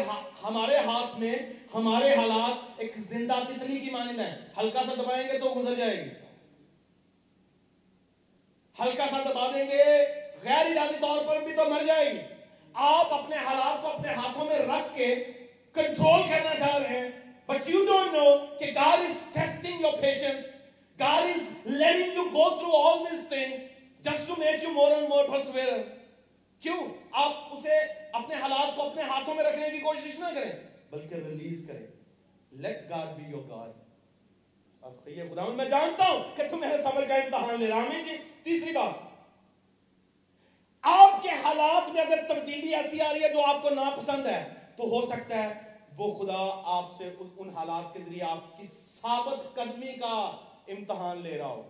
ہمارے ہاتھ میں ہمارے حالات ایک زندہ تتلی کی مانند ہے ہلکا سا دبائیں گے تو گزر جائے گی۔ ہلکا سا دبا دیں گے غیر ارادی طور پر بھی تو مر جائے گی۔ آپ اپنے حالات کو اپنے ہاتھوں میں رکھ کے کنٹرول کرنا چاہ رہے ہیں۔ بٹ یو ڈونٹ نو کہ God is testing your patience. God is letting you go through all this thing just to make you more and more perseverant. کیوں؟ آپ اسے اپنے حالات کو اپنے ہاتھوں میں رکھنے کی کوشش نہ کریں، بلکہ ریلیز کریں۔ Let God be your God اب کہیے خدا میں جانتا ہوں کہ تم میرے صبر کا امتحان لے رہا ہوں جی۔ تیسری بات آپ کے حالات میں اگر تبدیلی ایسی آ رہی ہے جو آپ کو ناپسند ہے، تو ہو سکتا ہے وہ خدا آپ سے ان حالات کے ذریعے آپ کی ثابت قدمی کا امتحان لے رہا ہو۔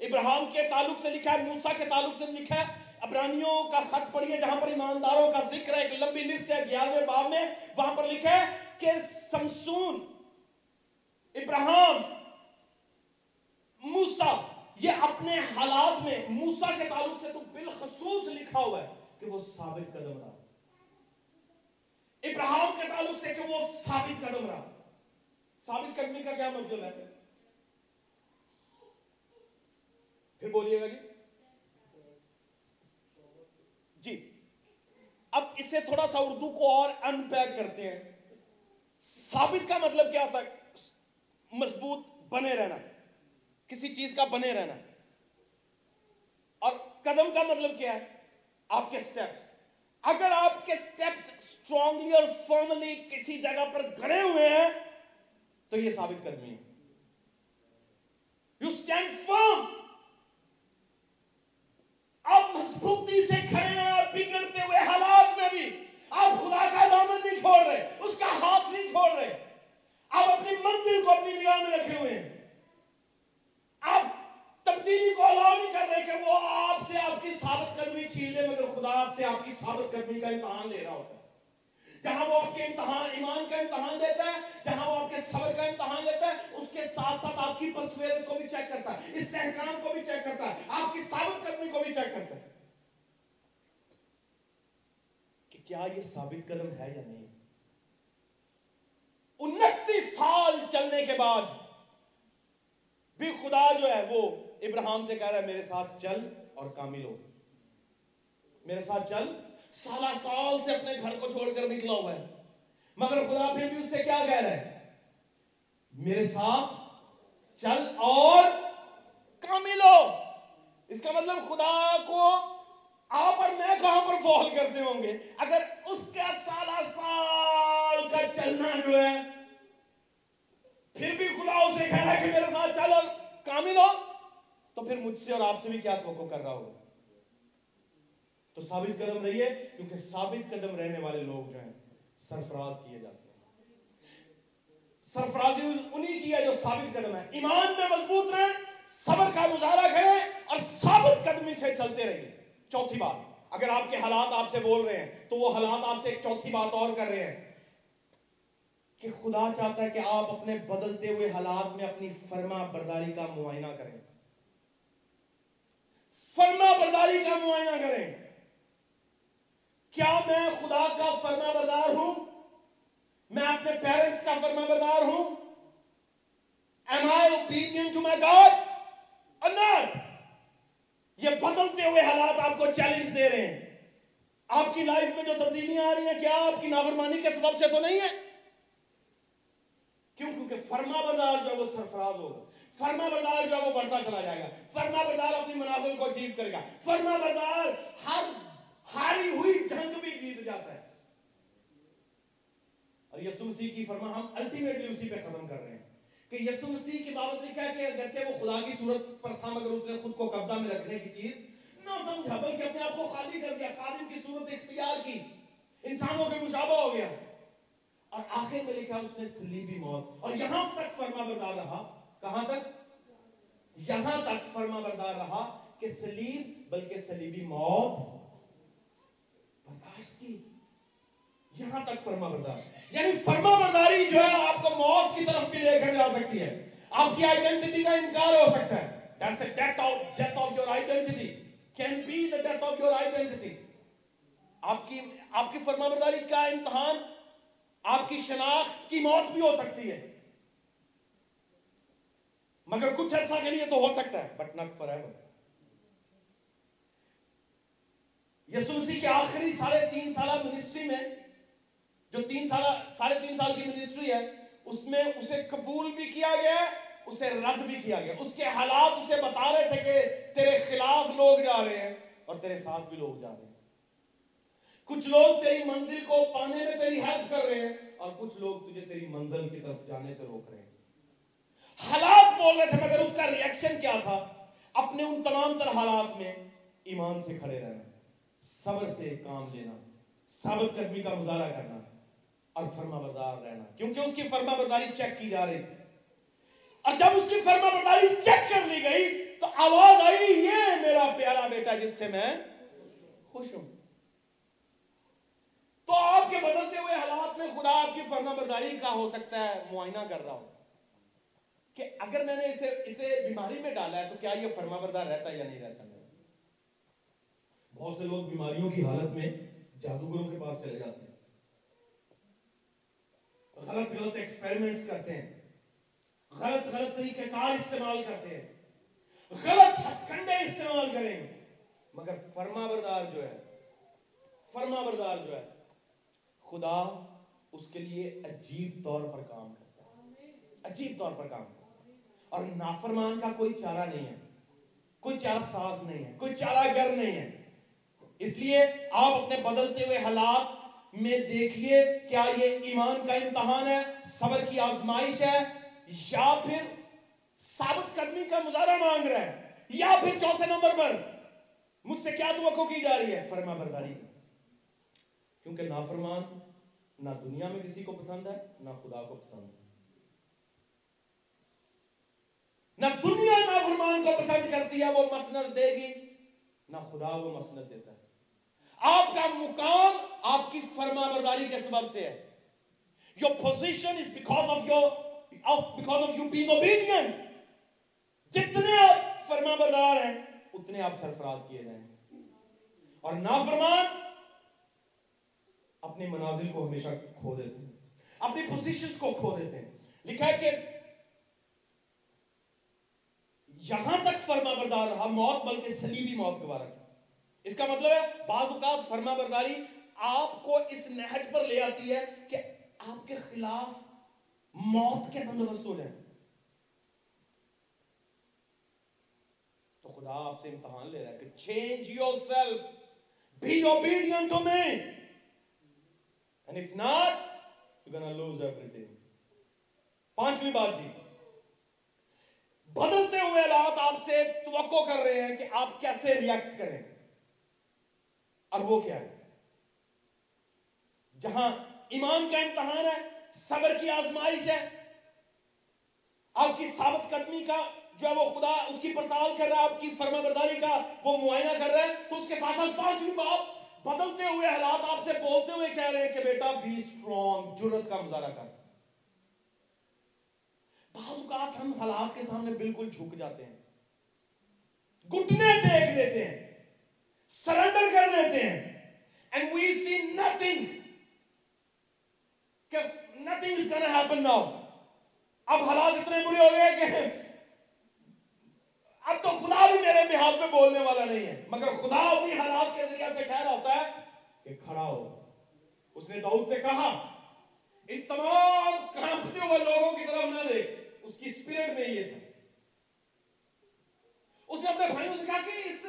ابراہم کے تعلق سے لکھا ہے، موسیٰ کے تعلق سے لکھا ہے ابرانیوں کا خط پڑھیے جہاں پر ایمانداروں کا ذکر ہے، ایک لمبی لسٹ ہے، گیارہویں باب میں، وہاں پر لکھا ہے کہ سمسون ابراہم موسیٰ یہ اپنے حالات میں موسا کے تعلق سے تو بالخصوص لکھا ہوا ہے کہ وہ ثابت قدم رہا۔ ابراہم کے تعلق سے کہ وہ ثابت قدم رہا۔ ثابت قدمی کا کیا مطلب ہے؟ پھر بولیے گا جی۔ جی۔ اب اسے تھوڑا سا اردو کو اور ان پیک کرتے ہیں۔ ثابت کا مطلب کیا ہوتا ہے؟ مضبوط بنے رہنا۔ کسی چیز کا بنے رہنا۔ اور قدم کا مطلب کیا ہے؟ آپ کے سٹیپس اگر آپ کے سٹیپس اسٹرانگلی اور فرملی کسی جگہ پر گڑے ہوئے ہیں، تو یہ ثابت قدمی ہے۔ یو اسٹینڈ فرم آپ مضبوطی سے کھڑے ہیں اور بگڑتے ہوئے حالات میں بھی۔ آپ خدا کا دامن نہیں چھوڑ رہے، اس کا ہاتھ نہیں چھوڑ رہے۔ آپ اپنی منزل کو اپنی نگاہ میں رکھے ہوئے ہیں۔ اب تبدیلی کو الاؤ نہیں کر رہے کہ وہ آپ سے آپ کی ثابت کرمی چھین لے، مگر خدا آپ سے آپ کی ثابت کرمی کا امتحان لے رہا ہوتا ہے۔ جہاں وہ آپ کے امتحان، ایمان کا امتحان لیتا ہے، جہاں وہ آپ کے صبر کا امتحان لیتا ہے، اس کے ساتھ ساتھ آپ کی پرسویرنس کو بھی چیک کرتا ہے استحکام کو بھی چیک کرتا ہے، آپ کی ثابت کرمی کو بھی چیک کرتا ہے۔ کہ کیا یہ ثابت قدم ہے یا نہیں؟ انتیس سال چلنے کے بعد بھی خدا جو ہے وہ ابراہم سے کہہ رہا ہے، میرے ساتھ چل اور کامل ہو۔ میرے ساتھ چل۔ سالہ سال سے اپنے گھر کو چھوڑ کر نکلا ہوا ہے۔ مگر خدا پھر بھی اس سے کیا کہہ رہا ہے؟ میرے ساتھ چل اور کامل ہو۔ اس کا مطلب خدا کو آپ اور میں کہاں پر فال کرتے ہوں گے؟ اگر اس کا سالہ سال کا چلنا جو ہے پھر بھی خدا اسے کہنا کہ میرے ساتھ چلو کامل ہو، تو پھر مجھ سے اور آپ سے بھی کیا توقع کر رہا ہوگا؟ تو ثابت قدم رہیے، کیونکہ ثابت قدم رہنے والے لوگ جو ہیں، سرفراز کیے جاتے ہیں۔ سرفرازی انہی کی ہے جو ثابت قدم ہے۔ ایمان میں مضبوط رہے، صبر کا مظاہرہ کریں اور ثابت قدمی سے چلتے رہیے۔ چوتھی بات، اگر آپ کے حالات آپ سے بول رہے ہیں، تو وہ حالات آپ سے ایک چوتھی بات اور کر رہے ہیں۔ کہ خدا چاہتا ہے کہ آپ اپنے بدلتے ہوئے حالات میں اپنی فرما برداری کا معائنہ کریں۔ فرما برداری کا معائنہ کریں۔ کیا میں خدا کا فرما بردار ہوں؟ میں اپنے پیرنٹس کا فرما بردار ہوں؟ Am I open to my God اندر یہ بدلتے ہوئے حالات آپ کو چیلنج دے رہے ہیں۔ آپ کی لائف میں جو تبدیلیاں آ رہی ہیں، کیا آپ کی نافرمانی کے سبب سے تو نہیں ہے؟ فرما بردار جو وہ سرفراز ہوگا فرما بردار جو وہ بڑھتا چلا جائے گا۔ فرما بردار اپنی منازل کو چیز کرے گا۔ فرما بردار ہر ہاری ہوئی جنگ بھی جیت جاتا ہے۔ اور یسو مسیح کی فرما، ہم الٹیمیٹلی اسی پہ ختم کر رہے ہیں کہ یسو مسیح کی بابت لکھا ہے کہ اگرچہ وہ خدا کی صورت پر تھا، مگر اس نے خود کو قبضہ میں رکھنے کی چیز نہ سمجھا، بلکہ اپنے آپ کو خالی کر دیا، خادم کی صورت اختیار کی۔ انسانوں کے مشابہ ہو گیا۔ اور آخر میں لکھا اس نے سلیبی موت۔ اور یہاں تک فرما بردار رہا۔ کہاں تک؟ یہاں تک فرما بردار رہا کہ سلیب بلکہ سلیبی موت۔ برداشت کی۔ یہاں تک فرما بردار۔ یعنی فرما برداری جو ہے آپ کو موت کی طرف بھی لے کر جا سکتی ہے۔ آپ کی آئیڈینٹی کا انکار ہو سکتا ہے۔ That's the death of, death of your identity. Can be the death of your identity. آپ کی, آپ کی فرما برداری کا امتحان آپ کی شناخت کی موت بھی ہو سکتی ہے۔ مگر کچھ عرصہ کے لیے تو ہو سکتا ہے بٹ ناٹ فار ایور یسوسی کے آخری ساڑھے تین سالہ منسٹری میں، جو تین سالہ، ساڑھے تین سال کی منسٹری ہے، اس میں اسے قبول بھی کیا گیا، اسے رد بھی کیا گیا۔ اس کے حالات اسے بتا رہے تھے کہ تیرے خلاف لوگ جا رہے ہیں اور تیرے ساتھ بھی لوگ جا رہے ہیں۔ کچھ لوگ تیری منزل کو پانے میں تیری ہیلپ کر رہے ہیں اور کچھ لوگ تجھے تیری منزل کی طرف جانے سے روک رہے ہیں۔ حالات بول رہے تھے مگر اس کا ریئیکشن کیا تھا؟ اپنے ان تمام تر حالات میں ایمان سے کھڑے رہنا، صبر سے کام لینا ثابت قدمی کا گزارا کرنا اور فرما بردار رہنا۔ کیونکہ اس کی فرما برداری چیک کی جا رہی تھی۔ اور جب اس کی فرما برداری چیک کر لی گئی تو آواز آئی، یہ میرا پیارا بیٹا جس سے میں خوش ہوں۔ تو آپ کے بدلتے ہوئے حالات میں خدا آپ کی فرما برداری کا ہو سکتا ہے، معائنہ کر رہا ہوں کہ اگر میں نے اسے اسے بیماری میں ڈالا ہے تو کیا یہ فرما بردار رہتا ہے یا نہیں رہتا؟ میرا بہت سے لوگ بیماریوں کی حالت میں جادوگروں کے پاس چلے جاتے ہیں۔ غلط غلط ایکسپیرمنٹس کرتے ہیں۔ غلط غلط طریقہ کار استعمال کرتے ہیں۔ غلط ہتھکنڈے استعمال کریں۔ مگر فرما بردار جو ہے، فرما بردار جو ہے خدا اس کے لیے عجیب طور پر کام کرتا ہے۔ عجیب طور پر کام کرتا ہے۔ اور نافرمان کا کوئی چارہ نہیں ہے۔ کوئی چارہ ساز نہیں ہے۔ کوئی چارہ گر نہیں ہے۔ اس لیے آپ اپنے بدلتے ہوئے حالات میں دیکھیے کیا یہ ایمان کا امتحان ہے، صبر کی آزمائش ہے، یا پھر ثابت قدمی کا مظاہرہ مانگ رہا ہے یا پھر چوتھے نمبر پر مجھ سے کیا توقع کی جا رہی ہے؟ فرما برداری۔ کیونکہ نافرمان نہ دنیا میں کسی کو پسند ہے، نہ خدا کو پسند ہے۔ نہ دنیا نافرمان کو پسند کرتی ہے، وہ مسند دے گی، نہ خدا وہ مسند دیتا ہے۔ آپ کا مقام آپ کی فرما برداری کے سبب سے ہے۔ Your position is because of your of because of you being obedient جتنے آپ فرما بردار ہیں، اتنے آپ سرفراز کیے جائیں۔ اور نافرمان اپنی منازل کو ہمیشہ کھو دیتے ہیں۔ اپنی پوزیشنز کو کھو دیتے ہیں۔ لکھا ہے کہ یہاں تک فرما بردار رہا موت بلکہ سلیبی موت گوارا کی اس کا مطلب ہے بعض اوقات فرما برداری آپ کو اس نہج پر لے آتی ہے کہ آپ کے خلاف موت کے بندوبست ہو جائیں۔ تو خدا آپ سے امتحان لے رہا ہے کہ change yourself be obedient to me and if not you gonna lose everything پانچویں بات جی۔ بدلتے ہوئے حالات آپ سے توقع کر رہے ہیں کہ آپ کیسے ریئیکٹ کریں۔ اور وہ کیا ہے؟ جہاں ایمان کا امتحان ہے، صبر کی آزمائش ہے، آپ کی ثابت قدمی کا جو ہے وہ خدا اس کی پڑتال کر رہا ہے، آپ کی فرما برداری کا وہ معائنہ کر رہا ہے، تو اس کے ساتھ ساتھ پانچویں بات بدلتے ہوئے حالات آپ سے بولتے ہوئے کہہ رہے ہیں کہ بیٹا بی اسٹرانگ جرت کا مظاہرہ کر۔ بعض اوقات ہم حالات کے سامنے بالکل جھک جاتے ہیں۔ گھٹنے دیکھ دیتے ہیں۔ سرنڈر کر دیتے ہیں۔ اینڈ وی سی نتنگ کہ nothing is gonna happen now اب حالات اتنے برے ہو گئے کہ اب تو خدا بھی میرے بحال پہ بولنے والا نہیں ہے۔ مگر خدا اپنی حالات کے ذریعے سے کہہ رہا ہوتا ہے کہ کھڑا ہو۔ اس نے داؤد سے کہا، ان تمام کانپتے ہوئے لوگوں کی طرف نہ دیکھ۔ اس کی اسپرٹ میں یہ تھا۔ اس نے اپنے بھائیوں سے کہا کہ اس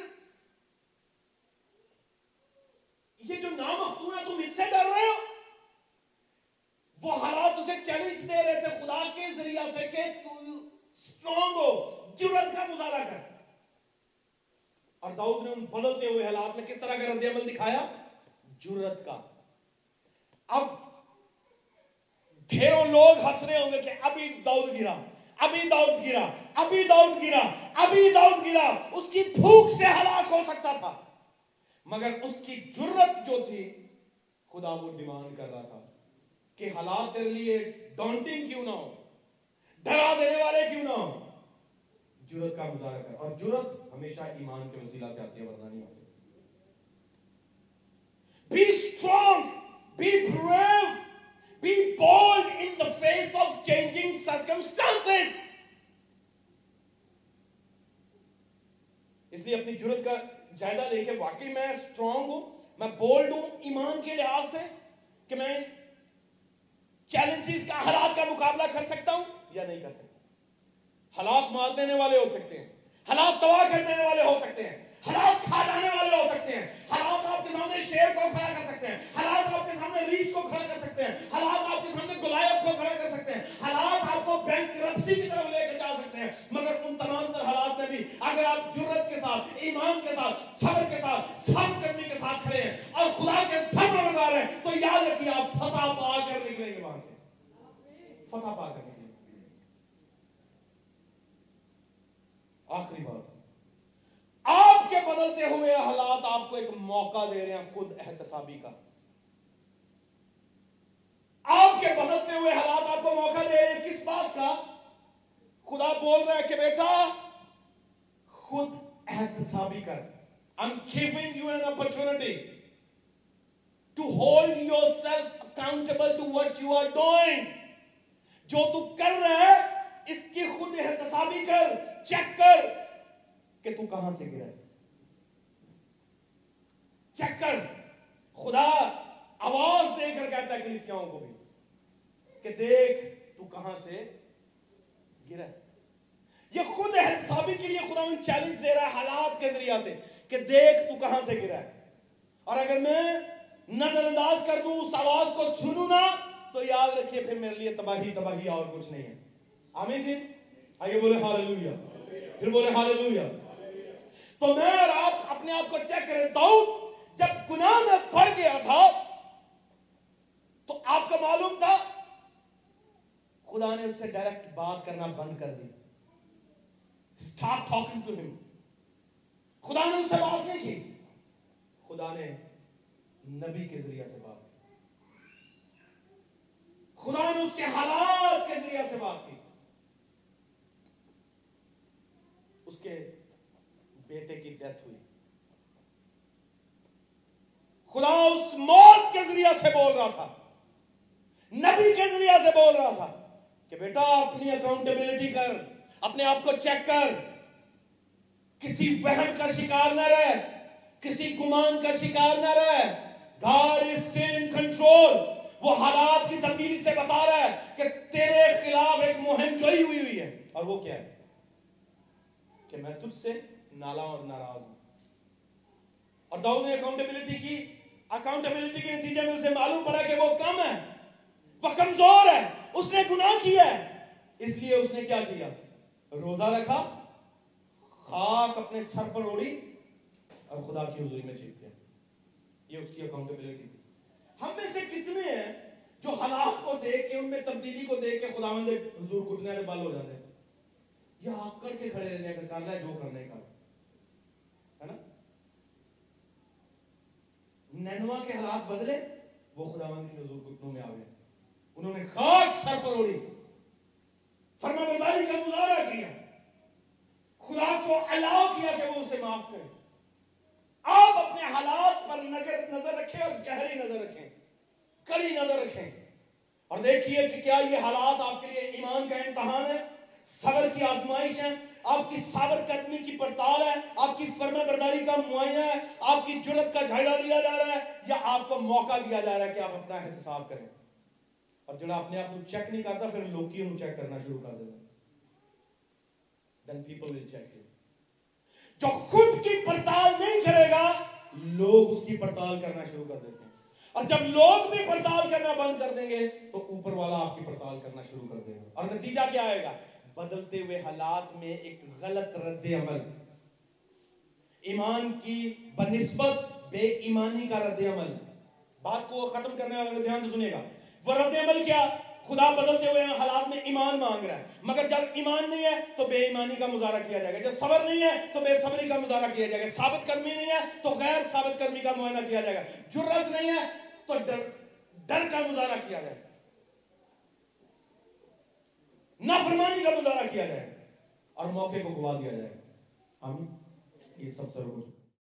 یہ جو نام ہے تم اس سے ڈر رہے ہو، وہ حالات اسے چیلنج دے رہے تھے خدا کے ذریعہ سے کہ تو اسٹرانگ ہو جرت کا مظاہرہ کر۔ اور داؤد نے ان بدلتے ہوئے حالات میں کس طرح کا رد عمل دکھایا؟ جرت کا۔ اب ڈھیروں لوگ ہنس رہے ہوں گے کہ ابھی داؤد گرا، ابھی داؤد گرا، ابھی داؤد گرا، ابھی داؤد گرا۔ اس کی بھوک سے ہلاک ہو سکتا تھا۔ مگر اس کی جرت جو تھی، خدا وہ ڈیمانڈ کر رہا تھا کہ حالات تیرے لیے ڈانٹنگ کیوں نہ ہو ڈرا دینے والے کیوں نہ ہو جرت کا مظاہرہ کر۔ اور جرت ہمیشہ ایمان کے وسیلہ سے آتی ہے، ورنہ نہیں ہو سکتی۔ Be strong be brave be bold in the face of changing اس لیے اپنی جرت کا جائزہ لے کے واقعی میں اسٹرانگ ہوں، میں بولڈ ہوں ایمان کے لحاظ سے کہ میں چیلنجز کا، حالات کا مقابلہ کر سکتا ہوں یا نہیں کر سکتا۔ حالات مار دینے والے ہو سکتے ہیں۔ حالات تباہ کر دینے والے ہو سکتے ہیں۔ حالات کھا جانے والے ہو سکتے ہیں حالات آپ کے سامنے شیر کو کھڑا کر سکتے ہیں حالات آپ کے سامنے ریچھ کو کھڑا کر سکتے ہیں حالات آپ کے سامنے گلایت کو کھڑا کر سکتے ہیں حالات آپ کو بینک رپسی کی طرف لے کے جا سکتے ہیں مگر ان تمام تر حالات میں بھی اگر آپ جرت کے ساتھ ایمان کے ساتھ صبر کے ساتھ سب کرنے کے ساتھ کھڑے ہیں اور خدا کے سب مدار ہیں تو یاد رکھیے آپ فتح پا کر نکلیں گے وہاں سے فتح پا کر نکلیں گے آخری بات آپ کے بدلتے ہوئے حالات آپ کو ایک موقع دے رہے ہیں خود کا۔ آپ کے بدلتے ہوئے حالات آپ کو موقع دے رہے ہیں کس بات کا؟ خدا بول رہا ہے کہ بیٹا، خود احتسابی کر۔ I'm giving you an opportunity to hold yourself accountable to what you are doing. جو تو کر رہا ہے، اس کی خود احتسابی کر چیک کر کہ تو کہاں سے گرا ہے چیک کر خدا آواز دے کر کہتا ہے کلیسیاؤں کو بھی کہ دیکھ تو کہاں سے گرا ہے یہ خود احتسابی کے لیے خدا ان چیلنج دے رہا ہے حالات کے ذریعہ سے کہ دیکھ تو کہاں سے گرا ہے اور اگر میں نظر انداز کر دوں اس آواز کو سنوں نا تو یاد رکھیے پھر میرے لیے تباہی تباہی اور کچھ نہیں ہے۔ آمین جی آئیے بولے ہاللویا پھر بولے ہاللویا تو میں اور آپ اپنے آپ کو چیک کریں، داؤد جب گناہ میں پڑ گیا تھا، تو آپ کو معلوم تھا، خدا نے اس سے ڈائریکٹ بات کرنا بند کر دی۔ Stop talking to him. خدا نے اس سے بات نہیں کی۔ خدا نے نبی کے ذریعہ سے بات خدا نے اس کے حالات کے ذریعہ سے بات کی۔ اس کے بیٹے کی ڈیتھ ہوئی۔ خدا اس موت کے ذریعہ سے بول رہا تھا۔ نبی کے ذریعہ سے بول رہا تھا کہ بیٹا، اپنی اکاؤنٹیبلٹی کر، اپنے آپ کو چیک کر۔ کسی وہم کا شکار نہ رہ، کسی گمان کا شکار نہ رہ۔ God is still in control وہ حالات کی تبدیلی سے بتا رہا ہے کہ تیرے خلاف ایک مہم جوئی ہوئی ہوئی ہے۔ اور وہ کیا ہے؟ کہ میں تجھ سے نالا اور ناراض ہوں۔ اور داؤد نے اکاؤنٹیبلٹی کی اکاؤنٹیبلٹی کے نتیجے میں اسے معلوم پڑا کہ وہ کم ہے۔ وہ کمزور ہے۔ اس نے گناہ کیا ہے۔ اس لیے اس نے کیا کیا؟ روزہ رکھا، خاک اپنے سر پر اوڑی اور خدا کی حضوری میں چیک کیا یہ اس کی اکاؤنٹیبلٹی ہم میں سے کتنے ہیں جو حالات کو دیکھ کے، ان میں تبدیلی کو دیکھ کے خدا مند حضور کٹنے والے بل ہو جاتے ہیں۔ یا آپ کر کے کھڑے رہنے کا کر ہے، جو کرنے کا۔ ہے نا؟ نینوا کے حالات بدلے، وہ خدا مند کے حضور گھٹنوں میں آ گئے۔ انہوں نے خاک سر پر اوڑی فرما برداری کا مظاہرہ کیا۔ خدا کو الاؤ کیا کہ وہ اسے معاف کرے۔ آپ اپنے حالات پر نظر نظر رکھیں اور گہری نظر رکھیں۔ کڑی نظر رکھیں۔ اور دیکھیے کہ کیا یہ حالات آپ کے لیے ایمان کا امتحان ہے۔ صبر کی آزمائش ہے۔ آپ کی صبر قدمی کی پڑتال ہے۔ آپ کی فرما برداری کا معائنہ ہے۔ آپ کی جرت کا جھائدہ لیا جا رہا ہے۔ یا آپ کو موقع دیا جا رہا ہے کہ آپ اپنا احتساب کریں۔ اور جڑا اپنے آپ کو چیک نہیں کرتا، پھر لوگ کی انہوں چیک کرنا شروع کر دیتا then people will check you. جو خود کی پڑتال نہیں کرے گا، لوگ اس کی پڑتال کرنا شروع کر دیتے اور جب لوگ بھی پڑتال کرنا بند کر دیں گے تو اوپر والا آپ کی پڑتال کرنا شروع کر دے گا۔ اور نتیجہ کیا آئے گا؟ بدلتے ہوئے حالات میں ایک غلط رد عمل۔ ایمان کی بنسبت بے ایمانی کا رد عمل۔ بات کو ختم کرنے والا دھیان سے سنیے گا۔ وہ رد عمل کیا؟ خدا بدلتے ہوئے حالات میں ایمان مانگ رہا ہے۔ مگر جب ایمان نہیں ہے تو بے ایمانی کا مظاہرہ کیا جائے گا۔ جب صبر نہیں ہے تو بے صبری کا مظاہرہ کیا جائے گا۔ ثابت کرمی نہیں ہے تو غیر ثابت کرمی کا معائنہ کیا جائے گا۔ جرت نہیں ہے تو ڈر ڈر کا مظاہرہ کیا جائے نافرمانی کا مظاہرہ کیا جائے اور موقع کو گوا دیا جائے۔ آمین۔ یہ سب سر کچھ۔